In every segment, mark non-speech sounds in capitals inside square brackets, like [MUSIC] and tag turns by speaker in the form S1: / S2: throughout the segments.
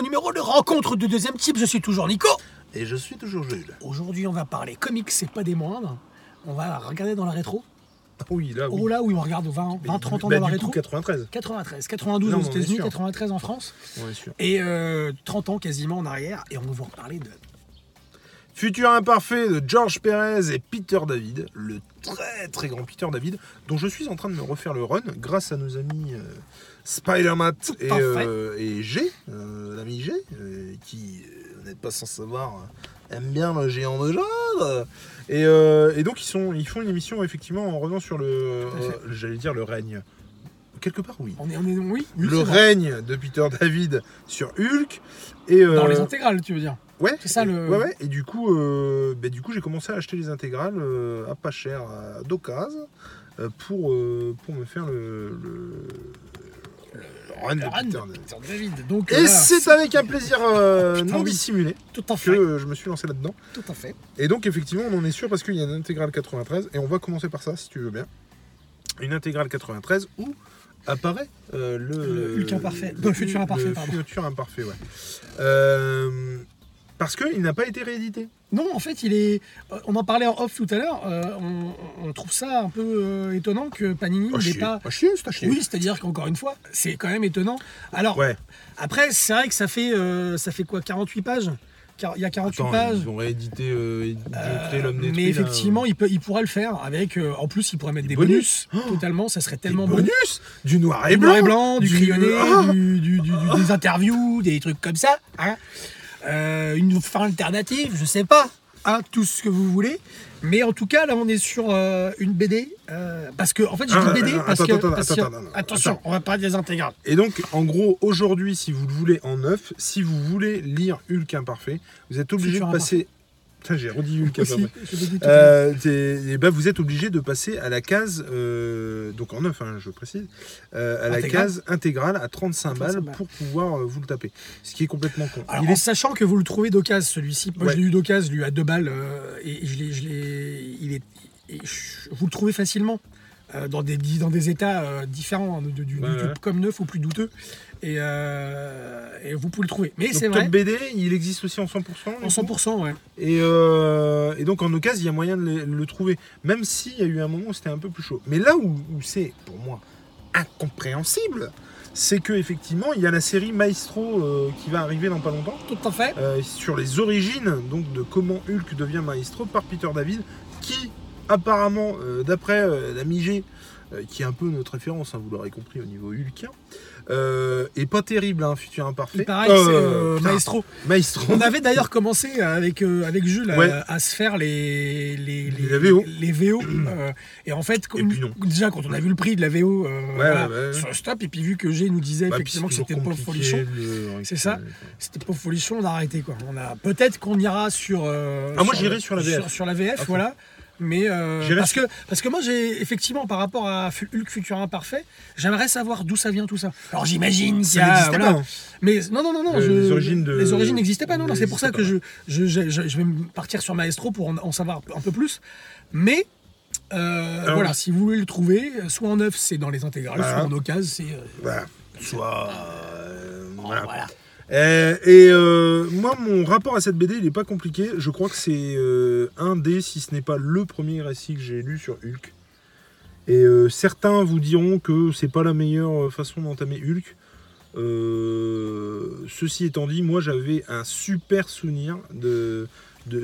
S1: nouveau numéro de Rencontre de deuxième type. Je suis toujours Nico.
S2: Et je suis toujours Jules.
S1: Aujourd'hui, on va parler comics, c'est pas des moindres. On va regarder dans la rétro.
S2: Ah Oui, là, oui.
S1: Oh là, oui, on regarde 20, 20 30 ans
S2: Bah,
S1: dans la
S2: coup,
S1: rétro.
S2: 93.
S1: 93, 92
S2: Non,
S1: aux États-Unis,
S2: sûr.
S1: 93 en France.
S2: On est sûr.
S1: Et euh, 30 ans quasiment en arrière. Et on va vous reparler de.
S2: Futur imparfait de George Perez et Peter David, le très très grand Peter David, dont je suis en train de me refaire le run grâce à nos amis euh, Spider-Man et, euh, et G, euh, l'ami G, qui, vous n'êtes pas sans savoir, aime bien le géant de genre. Et, et donc ils, sont, ils font une émission effectivement en revenant sur le, j'allais dire le règne. Quelque part oui.
S1: On est, on est, oui, oui,
S2: le règne de Peter David sur Hulk. Et,
S1: Dans les intégrales, tu veux dire.
S2: Ouais,
S1: C'est ça, le-
S2: Ouais, ouais. Et du coup, euh, bah, du coup, j'ai commencé à acheter les intégrales euh, à pas cher, à d'occasion, euh, pour, pour me faire le, le, le run de
S1: Le run
S2: Peter
S1: de
S2: David.
S1: Peter David. Donc,
S2: Et c'est avec un plaisir
S1: Putain,
S2: non
S1: oui.
S2: dissimulé
S1: tout à
S2: que
S1: fait.
S2: je me suis lancé là-dedans.
S1: Tout à fait.
S2: Et donc, effectivement, on en est sûr parce qu'il y a une intégrale 93, et on va commencer par ça, si tu veux bien. Une intégrale 93 où apparaît le,
S1: Le Hulk imparfait. Le futur imparfait,
S2: le
S1: pardon.
S2: futur imparfait, ouais. Euh, parce qu'il n'a pas été réédité.
S1: Non, en fait, il est. euh, On en parlait en off tout à l'heure. euh, on, on trouve ça un peu euh, étonnant que Panini n'ait pas.
S2: Chier, à chier.
S1: Oui, c'est-à-dire qu'encore une fois, c'est quand même étonnant. Alors,
S2: Ouais.
S1: après, c'est vrai que ça fait, euh, ça fait quoi 48 pages? Il y a 48
S2: Attends,
S1: pages.
S2: ils ont réédité euh,
S1: Euh, mais
S2: là.
S1: effectivement, il, peut, il pourrait le faire avec. euh, en plus, il pourrait mettre des,
S2: Des
S1: bonus.
S2: bonus.
S1: Totalement, ça serait
S2: Des
S1: tellement bon.
S2: bonus du noir et
S1: Du
S2: blanc,
S1: noir et blanc, du,
S2: du-
S1: crayonné,
S2: Ah [LAUGHS]
S1: du, du- du- du- des interviews, des trucs comme ça. hein. Euh, une fin alternative, je sais pas. hein, tout ce que vous voulez. Mais en tout cas, là, on est sur euh, une BD. euh, parce que, en fait, je
S2: Ah,
S1: dis BD parce
S2: attends,
S1: que.
S2: attends,
S1: parce
S2: attends,
S1: que-
S2: attends, attends,
S1: attention, on va parler des intégrales.
S2: Et donc, en gros, aujourd'hui, si vous le voulez en neuf, si vous voulez lire Hulk imparfait, vous êtes obligé
S1: Futur
S2: de passer. J'ai redit
S1: l'heure.
S2: Euh, t'es- eh ben, vous êtes obligé de passer à la case, euh, donc en neuf, hein, je précise, euh, à la
S1: Intégrale.
S2: case intégrale à 35 balles
S1: 35 balles.
S2: pour pouvoir euh, vous le taper. Ce qui est complètement con.
S1: Alors,
S2: Il
S1: en
S2: est
S1: sachant que vous le trouvez d'occasion, celui-ci, moi
S2: Ouais.
S1: je l'ai eu d'occasion, lui à deux balles, et je l'ai, je l'ai- il est, et je- vous le trouvez facilement euh, dans des dans des états euh, différents hein, de- du,
S2: Ouais,
S1: du-
S2: ouais.
S1: comme neuf ou plus douteux, et, euh, et vous pouvez le trouver. Mais c'est
S2: Top
S1: vrai,
S2: BD, il existe aussi en 100%. du
S1: en
S2: coup
S1: 100%, ouais.
S2: Et, et donc en occasion, il y a moyen de le, le trouver. Même s'il y a eu un moment où c'était un peu plus chaud. Mais là où, où c'est, pour moi, incompréhensible, c'est que effectivement, il y a la série Maestro euh, qui va arriver dans pas longtemps.
S1: Tout à fait.
S2: euh, sur les origines donc de comment Hulk devient Maestro par Peter David, qui apparemment, euh, d'après euh, l'ami G, euh, qui est un peu notre référence, hein, vous l'aurez compris au niveau Hulkien, euh, est pas terrible, hein, futur imparfait.
S1: Il paraît
S2: Euh,
S1: que c'est euh,
S2: putain,
S1: Maestro.
S2: Maestro.
S1: On avait d'ailleurs commencé avec, avec Jules à-
S2: Ouais.
S1: à, se faire les, les,
S2: Les VO.
S1: les VO, [CLEARS THROAT] et en fait,
S2: Et puis non.
S1: déjà quand on a vu le prix de la VO voilà,
S2: ouais, ouais.
S1: sur le stop, et puis vu que G nous disait
S2: Bah,
S1: effectivement que c'était pauvre folichon,
S2: le
S1: C'est ça. c'était pauvre folichon, on a arrêté quoi. On a peut-être qu'on ira sur.
S2: Ah, moi, j'irai sur la VF.
S1: Sur, sur la VF,
S2: À fond.
S1: voilà. Mais euh, parce que parce que moi j'ai effectivement par rapport à Hulk Futur Imparfait, j'aimerais savoir d'où ça vient tout ça. Alors j'imagine qu'il y
S2: Ça
S1: a
S2: n'existait
S1: voilà,
S2: pas. hein.
S1: mais non, non, non, non. Je-
S2: les origines de-
S1: les origines n'existaient pas. Non, non, c'est pour ça que je, je, je, je- je vais partir sur Maestro pour en, en savoir un peu plus. Mais euh,
S2: Alors-
S1: voilà, si vous voulez le trouver, soit en neuf, c'est dans les intégrales, soit en occasion, c'est. euh.
S2: Soit. euh, voilà.
S1: voilà.
S2: Euh, et euh, moi, mon rapport à cette BD, il n'est pas compliqué. Je crois que c'est euh, un des, si ce n'est pas le premier récit que j'ai lu sur Hulk. Et certains vous diront que c'est pas la meilleure façon d'entamer Hulk. Ceci étant dit, moi j'avais un super souvenir de.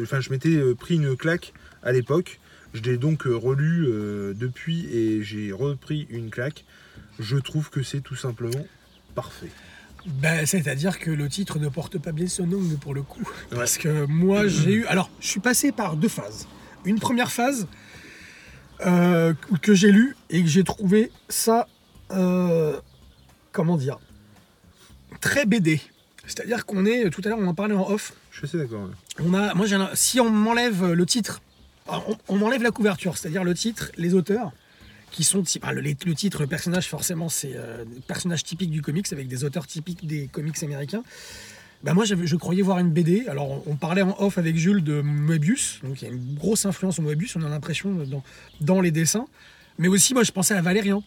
S2: Enfin, je m'étais pris une claque à l'époque. Je l'ai donc relu depuis et j'ai repris une claque. Je trouve que c'est tout simplement parfait.
S1: Ben, C'est-à-dire que le titre ne porte pas bien son nom pour le coup.
S2: Ouais.
S1: Parce que moi, j'ai eu. Alors, je suis passé par deux phases. Une première phase euh, que j'ai lue et que j'ai trouvé ça. euh, comment dire Très BD. C'est-à-dire qu'on est. Tout à l'heure, on en parlait en off.
S2: Je suis d'accord. ouais.
S1: On a, moi, si on m'enlève le titre, on, on m'enlève la couverture, c'est-à-dire le titre, les auteurs, qui sont le, le titre, le personnage, forcément, c'est euh, personnage typique du comics avec des auteurs typiques des comics américains. Bah moi, je croyais voir une BD. Alors, on, parlait en off avec Jules de Moebius, donc il y a une grosse influence en Moebius. On a l'impression dans, dans les dessins, mais aussi, moi, je pensais à Valérian.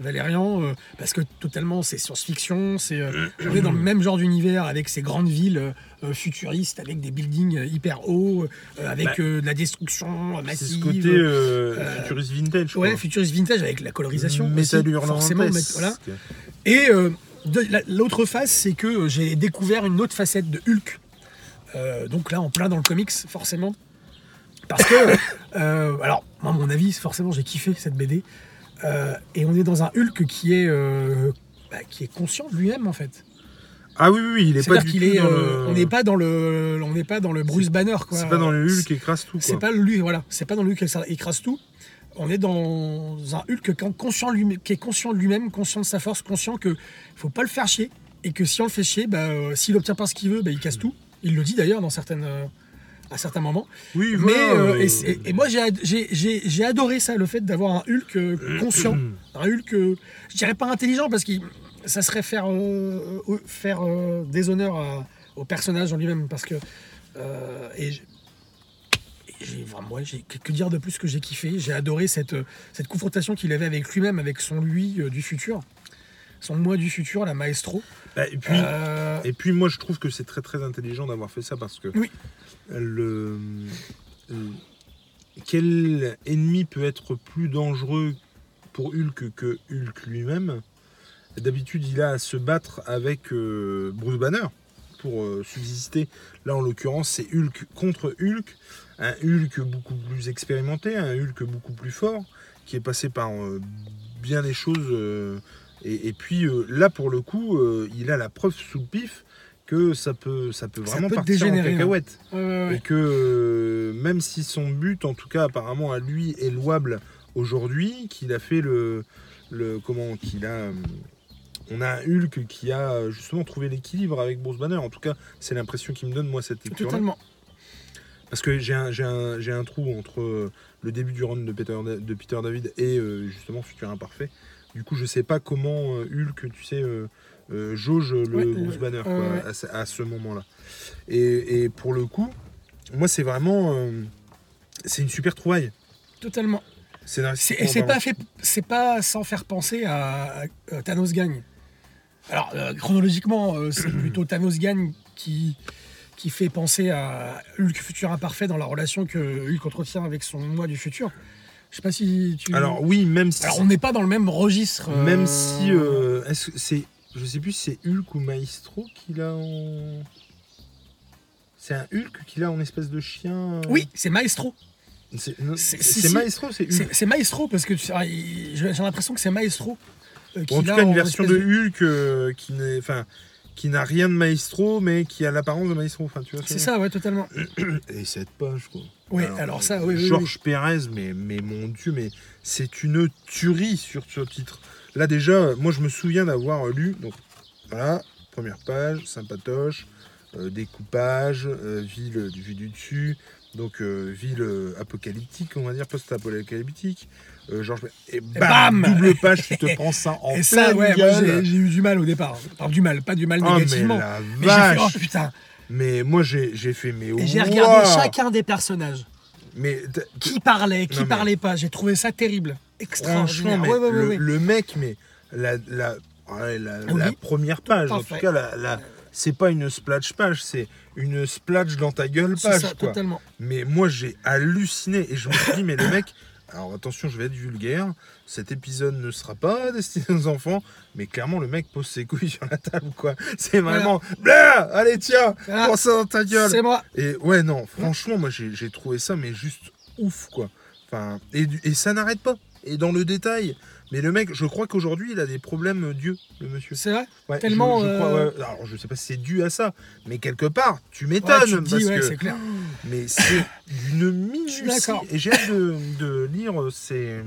S1: Valérian, euh, parce que totalement c'est science-fiction, c'est euh, on est dans le même genre d'univers avec ces grandes villes euh, futuristes, avec des buildings hyper hauts, avec
S2: Bah,
S1: de la destruction euh,
S2: C'est
S1: massive.
S2: ce côté futuriste vintage.
S1: ouais, futuriste vintage avec la colorisation.
S2: Métal
S1: aussi,
S2: hurlant
S1: forcément. mais- voilà. Et la- l'autre face, c'est que j'ai découvert une autre facette de Hulk. Donc là, en plein dans le comics, forcément. Parce que, [LAUGHS] alors, moi, à mon avis, forcément, j'ai kiffé cette BD. Euh, et on est dans un Hulk qui est, euh, bah, qui est conscient de lui-même, en fait.
S2: Ah oui, oui, oui, il est pas du
S1: qu'il
S2: tout
S1: est,
S2: dans
S1: euh,
S2: le-
S1: on n'est pas dans le, on n'est pas dans le Bruce Banner, quoi.
S2: C'est pas dans le Hulk qui écrase tout.
S1: C'est pas lui, voilà. C'est pas dans le Hulk qui écrase tout. On est dans un Hulk qui est conscient de lui, qui est conscient de lui-même, conscient de sa force, conscient que faut pas le faire chier et que si on le fait chier, bah, s'il obtient pas ce qu'il veut, bah, il casse tout. Il le dit d'ailleurs dans certaines, à certains moments.
S2: Oui,
S1: Mais
S2: voilà,
S1: euh, et, moi j'ai ad- j'ai- j'ai j'ai adoré ça, le fait d'avoir un Hulk euh, conscient, un Hulk, euh, je dirais pas intelligent parce que ça serait faire faire déshonneur à- au personnage en lui-même parce que et et j'ai vraiment ouais, j'ai que dire de plus que j'ai kiffé, j'ai adoré cette cette confrontation qu'il avait avec lui-même, avec son lui du futur, son moi du futur, la maestro.
S2: bah, et puis,
S1: Euh,
S2: Et puis moi je trouve que c'est très très intelligent d'avoir fait ça parce que
S1: Oui.
S2: Le- quel ennemi peut être plus dangereux pour Hulk que Hulk lui-même? D'habitude il a à se battre avec euh, Bruce Banner pour euh, subsister. Là en l'occurrence c'est Hulk contre Hulk, un Hulk beaucoup plus expérimenté, un Hulk beaucoup plus fort qui est passé par euh, bien des choses. euh, et, et puis euh, là, pour le coup, euh, il a la preuve sous le pif que ça peut, ça peut
S1: Ça
S2: vraiment
S1: peut
S2: partir en
S1: dégénérer, hein.
S2: cacahuète.
S1: ouais, ouais, ouais.
S2: Et que euh, même si son but, en tout cas apparemment à lui, est louable aujourd'hui, qu'il a fait le, le comment, qu'il a, euh, on a un Hulk qui a justement trouvé l'équilibre avec Bruce Banner. En tout cas, c'est l'impression qui me donne moi cette lecture.
S1: Totalement.
S2: Parce que j'ai un, un, trou entre euh, le début du run de Peter, de Peter David et euh, justement Futur Imparfait. Du coup, je sais pas comment euh, Hulk, tu sais, euh, jauge le
S1: Ouais,
S2: Bruce
S1: le-
S2: Banner quoi,
S1: ouais, ouais.
S2: à, ce- à ce moment-là. Et, et pour le coup, moi, c'est vraiment. euh, c'est une super trouvaille.
S1: Totalement. C'est- Et c'est pas fait, c'est pas sans faire penser à, à Thanos gagne. Alors euh, chronologiquement, c'est [CLEARS THROAT] plutôt Thanos gagne qui qui fait penser à Hulk futur imparfait dans la relation que Hulk entretient avec son moi du futur. Je sais pas si tu.
S2: Alors, oui, même si.
S1: Alors, on n'est pas dans le même registre. euh,
S2: Même si. euh, est-ce que c'est. Je sais plus si c'est Hulk ou Maestro qu'il a en. C'est un Hulk qu'il a en espèce de chien. euh,
S1: Oui, c'est Maestro.
S2: C'est
S1: si.
S2: Maestro, c'est Hulk?
S1: C'est Maestro parce que tu sais, il- j'ai l'impression que c'est Maestro. euh,
S2: en tout cas, une version de Hulk euh, qui n'est, enfin, qui n'a rien de Maestro, mais qui a l'apparence de Maestro. Enfin, tu vois.
S1: C'est ça, ouais, totalement. [CLEARS THROAT]
S2: Et cette page, quoi.
S1: Oui, alors, ça, oui, oui, oui.
S2: Georges Pérez, mais, mais mon Dieu, mais c'est une tuerie sur ce titre. Là, déjà, moi, je me souviens d'avoir lu. Donc, voilà, première page, sympatoche, euh, découpage, euh, ville euh, vue du dessus. Donc, euh, ville euh, apocalyptique, on va dire, post-apocalyptique. Euh, Georges et bam,
S1: bam
S2: Double page, tu te prends ça [LAUGHS] en
S1: Et ça, ouais, j'ai eu du mal au départ. Enfin, du mal, pas du mal
S2: Oh, mais
S1: négativement.
S2: la
S1: Mais j'ai fait,
S2: vache
S1: oh putain.
S2: Mais moi, j'ai fait, mais
S1: Et j'ai regardé chacun des personnages.
S2: Mais
S1: Qui parlait, qui
S2: Non, mais-
S1: parlait pas. J'ai trouvé ça terrible. Extraordinaire.
S2: mais
S1: Ouais, ouais, ouais,
S2: le,
S1: ouais.
S2: le mec, mais la, la, ouais, la,
S1: Oui.
S2: la première page, en tout cas, la, c'est pas une splash page, c'est une splash dans ta gueule page.
S1: ça,
S2: quoi.
S1: totalement.
S2: Mais moi, j'ai halluciné et je me suis dit, mais le mec, alors attention, je vais être vulgaire, cet épisode ne sera pas [LAUGHS] destiné aux enfants, mais clairement, le mec pose ses couilles [LAUGHS] sur la table, quoi. C'est vraiment, Blah allez, tiens,
S1: Voilà.
S2: prends ça dans ta gueule.
S1: C'est moi.
S2: Et ouais, non, franchement, moi j'ai trouvé ça, mais juste ouf, quoi. Enfin, et ça n'arrête pas. Et dans le détail. Mais le mec, je crois qu'aujourd'hui, il a des problèmes Dieu, le monsieur.
S1: C'est vrai
S2: Ouais,
S1: Tellement,
S2: Je, je crois,
S1: euh,
S2: ouais. Alors, je sais pas si c'est dû à ça, mais quelque part, tu m'étonnes. parce
S1: ouais,
S2: que-
S1: c'est clair. [GASPS]
S2: mais c'est d'une minutie. Et j'ai hâte de, de lire euh, ces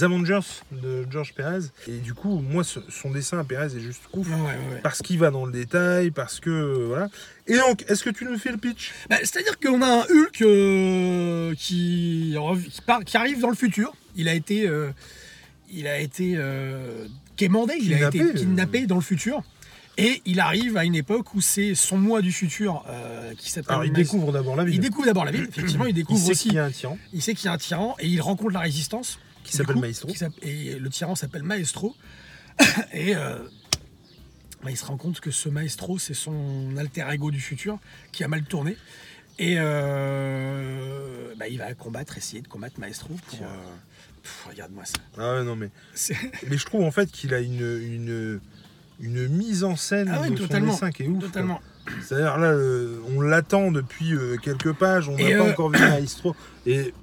S2: Avengers de George Perez. Et du coup, moi, ce- son dessin à Perez est juste ouf.
S1: Ouais, ouais, ouais.
S2: Parce qu'il va dans le détail, parce que. euh, voilà. Et donc, est-ce que tu nous fais le pitch?
S1: Bah, C'est-à-dire qu'on a un Hulk euh, qui, qui, part- qui arrive dans le futur. Il a été, euh, il a été euh, quémandé, il a été kidnappé dans le futur. Et il arrive à une époque où c'est son moi du futur euh, qui s'appelle.
S2: Alors, il découvre d'abord la ville.
S1: Il découvre d'abord la ville, effectivement, il
S2: Il
S1: découvre
S2: sait
S1: aussi.
S2: qu'il y a un tyran.
S1: Il sait qu'il y a un tyran et il rencontre la résistance.
S2: Qui s'appelle Maestro.
S1: qui Et le tyran s'appelle Maestro. [LAUGHS] et euh, bah, il se rend compte que ce Maestro, c'est son alter ego du futur qui a mal tourné. Et euh, bah, il va combattre, essayer de combattre Maestro. Pour, euh, Regarde-moi ça.
S2: Ah non, mais. [LAUGHS] Mais je trouve en fait qu'il a une, une, une mise en scène
S1: Ah oui,
S2: de
S1: totalement.
S2: son dessin qui est ouf.
S1: Totalement.
S2: C'est-à-dire là, on l'attend depuis quelques pages, on n'a pas encore vu [CLEARS THROAT] Maestro. Et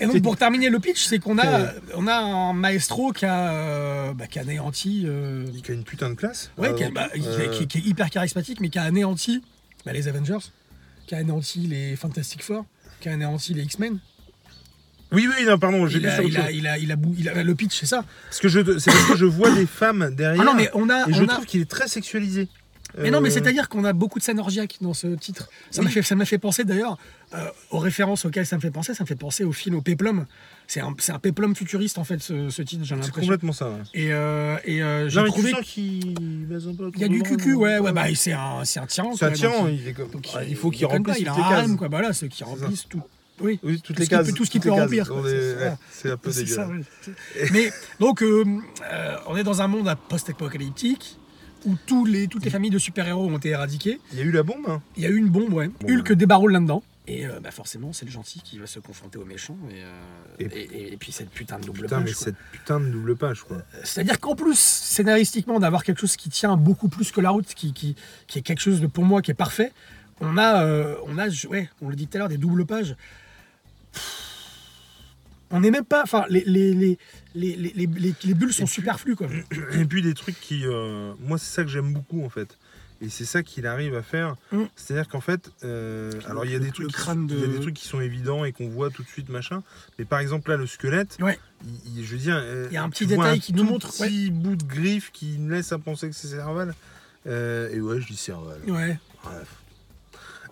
S1: Et donc pour terminer le pitch, c'est qu'on a, on a un maestro qui a, euh, bah, qui a anéanti, euh,
S2: il a une putain de classe.
S1: ouais, qui, a- bah, qui-
S2: Euh,
S1: qui- qui est hyper charismatique, mais qui a anéanti bah, les Avengers, qui a anéanti les Fantastic Four, qui a anéanti les X-Men.
S2: Oui, oui, non, pardon, j'ai
S1: Il
S2: lu
S1: a,
S2: sur
S1: il, a, il, a, il, a bou- il a- le pitch, c'est ça.
S2: Parce que je, c'est parce que je vois des femmes derrière.
S1: Ah non, mais on a,
S2: et je
S1: on
S2: trouve qu'il est très sexualisé.
S1: Mais non, mais
S2: Euh,
S1: c'est-à-dire qu'on a beaucoup de scènes orgiaques dans ce titre. Ça m'a fait, ça fait penser d'ailleurs euh, aux références auxquelles ça me fait penser. Ça me fait penser au film au Peplum. C'est un, un Peplum futuriste en fait, ce, ce titre,
S2: C'est complètement ça. ouais.
S1: Et, euh, et euh, j'ai trouvé Il y a du cucu, ouais, ouais, bah c'est un, c'est un tyran.
S2: C'est un tyran, il, est comme-
S1: donc
S2: il faut qu'il remplisse
S1: il a un harem, quoi, bah là, ceux qui remplissent tout. Oui,
S2: Oui, toutes
S1: Tout
S2: les
S1: qui peut-
S2: cases.
S1: tout ce qu'il
S2: toutes
S1: peut remplir, c'est
S2: ouais, un peu dégueulasse.
S1: ouais. Mais donc, euh, euh, on est dans un monde post-apocalyptique où tous les, toutes les familles de super-héros ont été éradiquées.
S2: Il y a eu la bombe hein
S1: Il y a eu une bombe, ouais.
S2: Bon,
S1: Hulk
S2: ouais.
S1: débarroule là-dedans. Et euh, bah forcément, c'est le gentil qui va se confronter au méchant. Et, euh,
S2: Et-
S1: et, puis cette putain de double
S2: Putain,
S1: page,
S2: mais
S1: quoi.
S2: cette putain de double page, quoi.
S1: C'est-à-dire qu'en plus, scénaristiquement, d'avoir quelque chose qui tient beaucoup plus que la route, qui, qui, qui est quelque chose de, pour moi qui est parfait, on a, euh, on a, ouais, on le dit tout à l'heure, des doubles pages. On n'est même pas, enfin, les, les, les, les, les, les- les- les bulles sont superflues, quoi. [CLEARS THROAT]
S2: Et puis des trucs qui. euh, moi, c'est ça que j'aime beaucoup, en fait. Et c'est ça qu'il arrive à faire.
S1: Mm.
S2: C'est-à-dire qu'en fait, euh, alors il y a des trucs, qui, y a
S1: de-
S2: des trucs qui sont évidents et qu'on voit tout de suite machin. Mais par exemple là, le squelette,
S1: Ouais.
S2: il- il- je veux dire, euh,
S1: Il y a un petit détail qui nous montre,
S2: Petit bout de griffe qui me laisse à penser que c'est cerval. Euh, et ouais, je dis cerval.
S1: Ouais.
S2: Bref.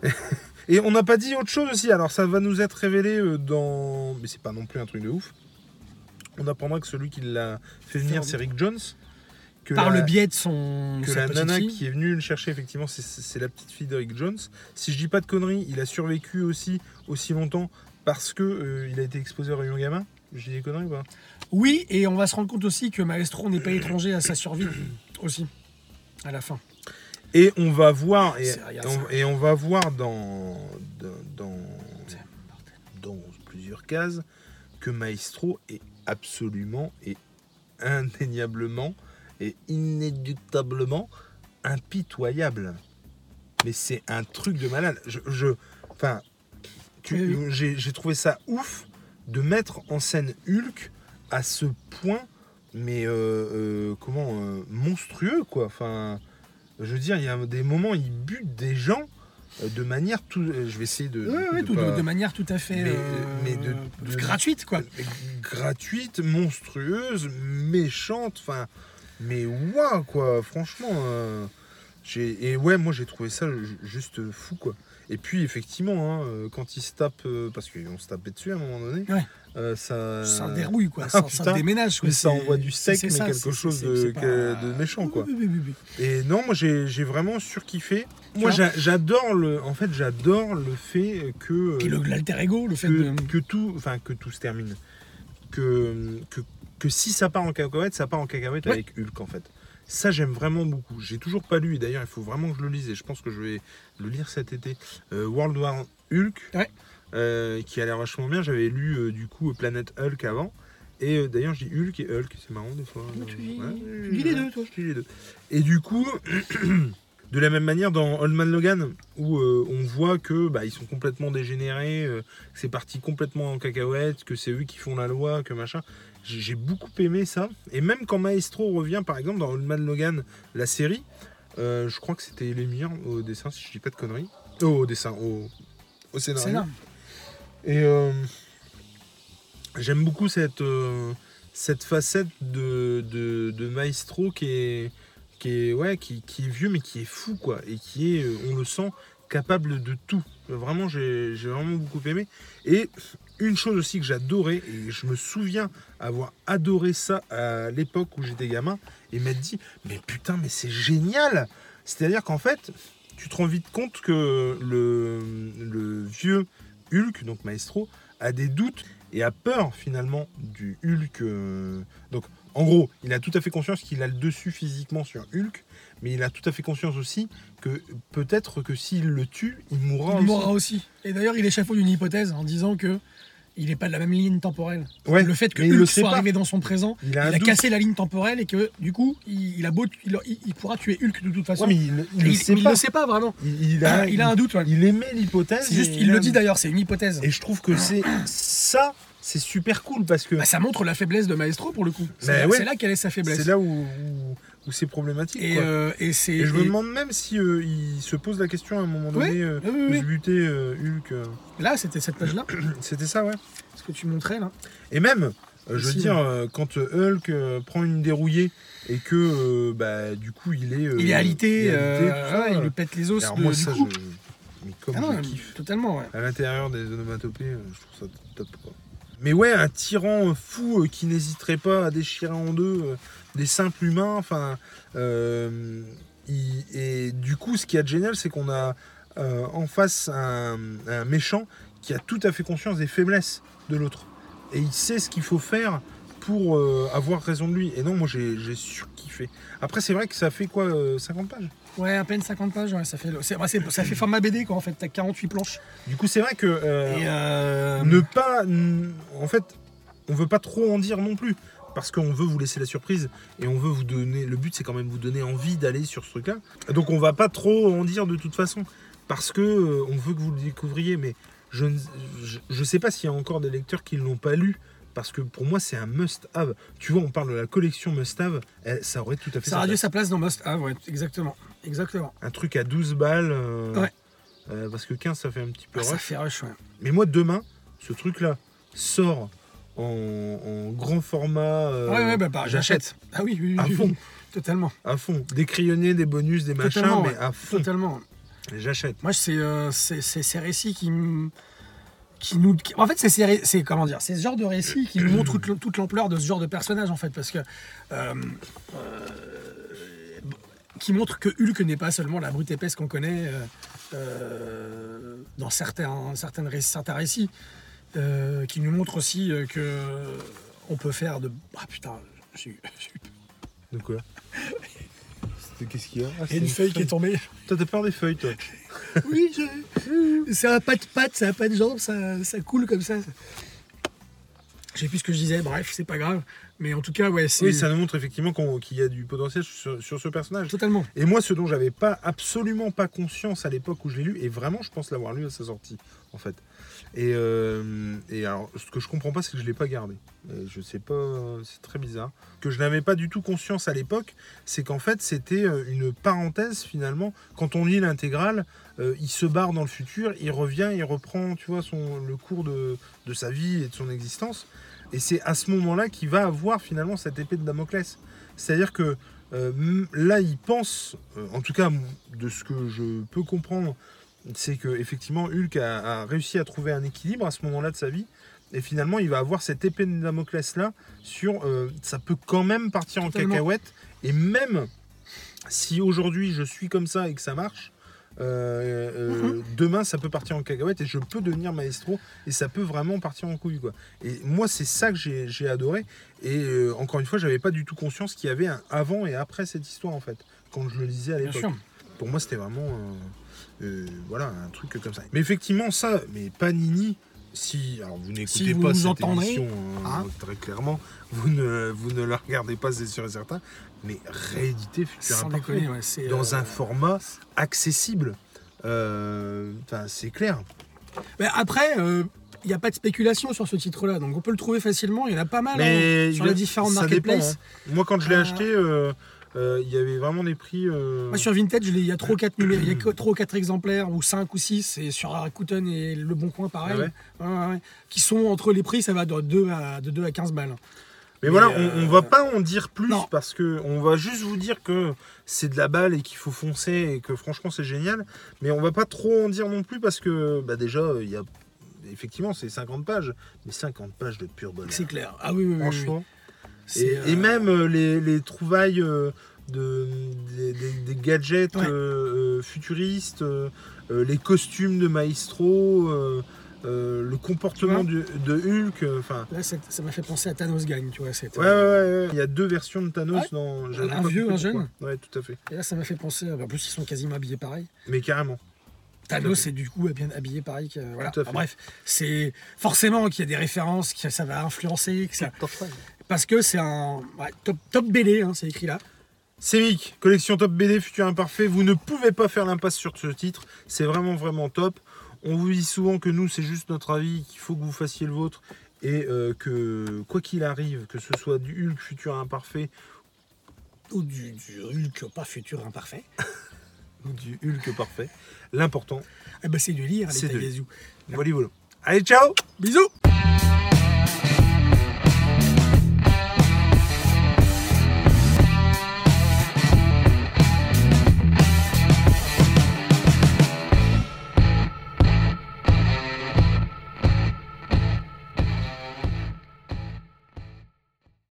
S2: [LAUGHS] Et on n'a pas dit autre chose aussi. Alors ça va nous être révélé euh, dans, mais c'est pas non plus un truc de ouf. On apprendra que celui qui l'a fait venir, c'est Rick Jones. Que
S1: Par
S2: la-
S1: le biais de son.
S2: que la nana
S1: fille.
S2: qui est venue le chercher, effectivement, c'est- la petite fille d'Eric Jones. Si je dis pas de conneries, il a survécu aussi aussi longtemps parce que euh, il a été exposé aux rayons gamma. Je dis des conneries ou pas?
S1: Oui, et on va se rendre compte aussi que Maestro n'est pas étranger à sa survie aussi, à la fin.
S2: Et on va voir et, on,
S1: ça.
S2: et on va voir dans dans, dans plusieurs cases que Maestro est absolument et indéniablement et inéductablement impitoyable. Mais c'est un truc de malade. Je, enfin,
S1: Oui,
S2: j'ai trouvé ça ouf de mettre en scène Hulk à ce point, mais euh, euh, comment euh, monstrueux quoi. Enfin, je veux dire, il y a des moments, il bute des gens euh, de manière tout. euh, Je vais essayer de.
S1: Oui, oui,
S2: de
S1: tout-
S2: pas-
S1: de manière tout à fait
S2: Mais-
S1: euh,
S2: mais de- de-
S1: gratuite, quoi.
S2: gratuite, monstrueuse, méchante, enfin, mais waouh quoi, franchement. euh, j'ai et ouais, moi j'ai trouvé ça ju- juste fou quoi. Et puis effectivement, hein, euh, quand il se tape, euh, parce qu'on se tapait dessus à un moment donné,
S1: Ouais.
S2: euh, ça.
S1: Ça dérouille, quoi. [LAUGHS]
S2: ah,
S1: ça, ça
S2: putain.
S1: déménage, quoi.
S2: mais ça envoie du sec, mais
S1: ça,
S2: quelque chose de,
S1: pas-
S2: méchant quoi.
S1: Oui, oui, oui, oui.
S2: Et non, moi j'ai vraiment surkiffé. Moi j'adore le, en fait j'adore le fait que
S1: Et le- l'alter ego, le fait
S2: que,
S1: de.
S2: que tout, enfin que tout se termine, que, que, que si ça part en cacahuète, ça part en cacahuète
S1: Ouais.
S2: avec Hulk en fait. Ça j'aime vraiment beaucoup. J'ai toujours pas lu et d'ailleurs il faut vraiment que je le lise et je pense que je vais le lire cet été. Euh, World War Hulk,
S1: Ouais.
S2: euh, qui a l'air vachement bien. J'avais lu euh, du coup Planète Hulk avant. Et d'ailleurs, je dis Hulk et Hulk, c'est marrant des fois.
S1: Tu lis-
S2: ouais,
S1: tu lis les deux, toi.
S2: Je les deux. Et du coup, [CLEARS THROAT] de la même manière dans Old Man Logan, où on voit que bah, ils sont complètement dégénérés, que c'est parti complètement en cacahuète, que c'est eux qui font la loi, que machin. J'ai beaucoup aimé ça. Et même quand Maestro revient, par exemple, dans Old Man Logan, la série, euh, je crois que c'était l'émir au dessin, si je dis pas de conneries. Oh, au dessin, au, au scénario. Et euh, j'aime beaucoup cette, euh, cette facette de, de, de Maestro qui est, qui, est, ouais, qui, qui est vieux mais qui est fou quoi. Et qui est, euh, on le sent, capable de tout. Vraiment, j'ai j'ai vraiment beaucoup aimé. Et une chose aussi que j'adorais, et je me souviens avoir adoré ça à l'époque où j'étais gamin, et m'être dit, mais putain, mais c'est génial C'est-à-dire qu'en fait, tu te rends vite compte que le, vieux Hulk, donc Maestro, a des doutes et a peur finalement du Hulk. euh, Donc en gros, il a tout à fait conscience qu'il a le dessus physiquement sur Hulk, mais il a tout à fait conscience aussi que peut-être que s'il le tue, il mourra
S1: Il
S2: aussi.
S1: mourra aussi. Et d'ailleurs, il échafaude une hypothèse en disant que il n'est pas de la même ligne temporelle.
S2: Ouais,
S1: le fait que
S2: le
S1: Hulk
S2: sait
S1: soit
S2: pas.
S1: arrivé dans son présent,
S2: Il
S1: il
S2: a
S1: cassé la ligne temporelle et que du coup, il, il a beau, il, il- il pourra tuer Hulk de toute façon.
S2: Ouais, mais il, le
S1: il,
S2: sait
S1: le sait pas vraiment.
S2: Il, il a,
S1: un doute. ouais.
S2: il émet l'hypothèse.
S1: Juste, il le dit d'ailleurs, c'est une hypothèse.
S2: Et je trouve que c'est ça, c'est super cool parce que
S1: Bah, ça montre la faiblesse de Maestro pour le coup. C'est
S2: Mais
S1: là,
S2: ouais.
S1: c'est là qu'elle est sa faiblesse.
S2: c'est là où, où, où c'est problématique.
S1: Et,
S2: quoi.
S1: euh, et c'est.
S2: Et je me demande même si euh, il se pose la question à un moment donné euh,
S1: oui, oui,
S2: de buter euh, Hulk. euh.
S1: Là, c'était cette page-là, [COUGHS]
S2: C'était ça, ouais.
S1: ce que tu montrais là.
S2: Et même, euh, je veux dire, euh, quand euh, Hulk euh, prend une dérouillée et que euh, bah, du coup il est. euh,
S1: il est alité,
S2: il est
S1: euh,
S2: alité, tout ça,
S1: ouais, il
S2: euh.
S1: lui pète les os
S2: Alors
S1: de-
S2: moi,
S1: du
S2: ça,
S1: coup.
S2: je. Mais comme
S1: Ah non,
S2: je kiffe.
S1: totalement, ouais.
S2: À l'intérieur des onomatopées, euh, je trouve ça top. Quoi. Mais ouais, un tyran fou euh, qui n'hésiterait pas à déchirer en deux euh, des simples humains. Enfin, euh, et du coup, ce qui est génial, c'est qu'on a en face un, méchant qui a tout à fait conscience des faiblesses de l'autre. Et il sait ce qu'il faut faire pour avoir raison de lui. Et non, moi j'ai surkiffé. Après, c'est vrai que ça fait quoi, euh, 50 pages?
S1: Ouais, à peine 50 pages, ouais, ça fait, c'est- ça fait format BD quoi en fait, t'as 48 planches.
S2: Du coup, c'est vrai que. euh,
S1: euh,
S2: ne pas. En fait, on veut pas trop en dire non plus. Parce qu'on veut vous laisser la surprise et on veut vous donner. Le but, c'est quand même vous donner envie d'aller sur ce truc-là. Donc, on va pas trop en dire de toute façon. Parce que euh, on veut que vous le découvriez. Mais je ne je, je sais pas s'il y a encore des lecteurs qui ne l'ont pas lu. Parce que pour moi, c'est un must-have. Tu vois, on parle de la collection must-have. eh, Ça aurait tout à fait
S1: ça
S2: sa
S1: a dû
S2: place.
S1: sa place dans Must Have, ouais, exactement. Exactement.
S2: Un truc à 12 balles. euh,
S1: Ouais.
S2: euh, parce que 15, ça fait un petit peu
S1: Ah, ça
S2: rush.
S1: fait rush, ouais.
S2: Mais moi, demain, ce truc-là sort en, en grand format. euh,
S1: ouais, ouais, bah, bah,
S2: j'achète
S1: Ah oui, oui, oui,
S2: À
S1: oui,
S2: fond.
S1: oui. Totalement.
S2: à fond. Des crayonnés, des bonus, des machins,
S1: Totalement,
S2: mais
S1: ouais.
S2: à fond.
S1: Totalement.
S2: J'achète.
S1: Moi, c'est euh, c'est- c'est ces récits qui, qui nous. qui- en fait, c'est ces ré- c'est comment dire, c'est ce genre de récits qui nous montrent toute, toute l'ampleur de ce genre de personnage, en fait, parce que. euh, euh, qui montre que Hulk n'est pas seulement la brute épaisse qu'on connaît euh, euh, dans certains, certaines ré- certains récits, euh, qui nous montre aussi que on peut faire de. Ah putain, j'ai eu- [LAUGHS]
S2: De quoi? C'était- Qu'est-ce qu'il y a? Ah,
S1: il y
S2: c'est
S1: a une feuille qui est tombée.
S2: Toi, t'as peur des feuilles, toi? [LAUGHS]
S1: Oui, je... c'est un pas de patte, ça a pas de jambes, ça, ça coule comme ça. Je sais plus ce que je disais, bref, c'est pas grave. Mais en tout cas, ouais, c'est
S2: Oui, ça nous montre effectivement qu'il y a du potentiel sur, sur ce personnage.
S1: totalement.
S2: Et moi, ce dont j'avais pas absolument pas conscience à l'époque où je l'ai lu, et vraiment, je pense l'avoir lu à sa sortie, en fait. Et, euh, et alors, ce que je comprends pas, c'est que je l'ai pas gardé. Euh, je sais pas, c'est très bizarre. Que je n'avais pas du tout conscience à l'époque, c'est qu'en fait, c'était euh, une parenthèse finalement. Quand on lit l'intégrale, euh, il se barre dans le futur, il revient, il reprend, tu vois, son, le cours de, de sa vie et de son existence. Et c'est à ce moment-là qu'il va avoir finalement cette épée de Damoclès. C'est-à-dire que euh, là, il pense, euh, en tout cas de ce que je peux comprendre, c'est que effectivement Hulk a, a réussi à trouver un équilibre à ce moment-là de sa vie. Et finalement, il va avoir cette épée de Damoclès là sur, euh, ça peut quand même partir en cacahuète. Et même si aujourd'hui je suis comme ça et que ça marche, euh, euh, demain ça peut partir en cacahuète et je peux devenir maestro et ça peut vraiment partir en couille quoi. Et moi c'est ça que j'ai adoré et euh, encore une fois j'avais pas du tout conscience qu'il y avait un avant et après cette histoire en fait quand je le lisais à l'époque. Pour moi c'était vraiment voilà un truc comme ça. Mais effectivement ça, mais Panini. Si, alors vous n'écoutez
S1: Si
S2: pas cette
S1: entendrez,
S2: émission euh,
S1: hein.
S2: très clairement, vous ne, vous ne la regardez pas, c'est sûr et certain, mais réédité Futur
S1: Sans
S2: Imparfait
S1: déconner, ouais, c'est
S2: dans
S1: euh,
S2: un format accessible. Euh, c'est clair.
S1: mais après, il n'y a pas de spéculation sur ce titre-là, donc on peut le trouver facilement. Il y en a pas mal hein, sur les différentes
S2: dépend,
S1: marketplaces.
S2: hein. Moi, quand je l'ai acheté, euh, il y avait vraiment des prix. euh,
S1: Moi, sur Vintage, je il y a 3 4 numéros, il y a que 3 ou 4 exemplaires, ou 5 ou 6, et sur Rakuten et Le Bon Coin, pareil,
S2: Ah ouais
S1: Ouais, ouais, qui sont entre les prix, ça va de 2 à, de 2 à 15 balles.
S2: Mais,
S1: Mais,
S2: voilà,
S1: euh,
S2: on, on va pas en dire plus
S1: non.
S2: parce que on va juste vous dire que c'est de la balle et qu'il faut foncer et que franchement c'est génial. Mais on va pas trop en dire non plus parce que bah, déjà il y a effectivement c'est 50 pages, mais 50 pages de pur bonheur.
S1: C'est clair. Ah oui, oui, oui, oui.
S2: Et,
S1: euh,
S2: et même euh, les, les trouvailles euh, de, des, des- des gadgets
S1: Ouais.
S2: euh, futuristes, euh, les costumes de Maestro, euh, euh, le comportement du- de Hulk. euh, Enfin,
S1: Là, ça m'a fait penser à Thanos gagne, tu vois.
S2: ouais, ouais, ouais, ouais. Il y a deux versions de Thanos
S1: Ouais.
S2: dans.
S1: Un vieux, un jeune.
S2: Ouais, tout à fait.
S1: Et là, ça m'a fait penser. En plus, ils sont quasiment habillés pareil.
S2: Mais carrément.
S1: Thanos c'est du coup bien habillé pareil. Que, voilà.
S2: Tout à fait.
S1: Enfin, bref, c'est forcément qu'il y a des références, que ça va influencer, que ça... parce que c'est un ouais, top, top BD, hein, c'est écrit là.
S2: Sémic, collection Top BD Futur Imparfait. Vous ne pouvez pas faire l'impasse sur ce titre. C'est vraiment, vraiment top. On vous dit souvent que nous, c'est juste notre avis, qu'il faut que vous fassiez le vôtre. Et euh, que, quoi qu'il arrive, que ce soit du Hulk Futur Imparfait
S1: Ou du, du Hulk pas futur imparfait. [LAUGHS]
S2: ou du Hulk Parfait, l'important,
S1: Eh ben, c'est de lire,
S2: C'est
S1: les
S2: de-
S1: Tagazu.
S2: voilà, voilà. Allez, ciao
S1: Bisous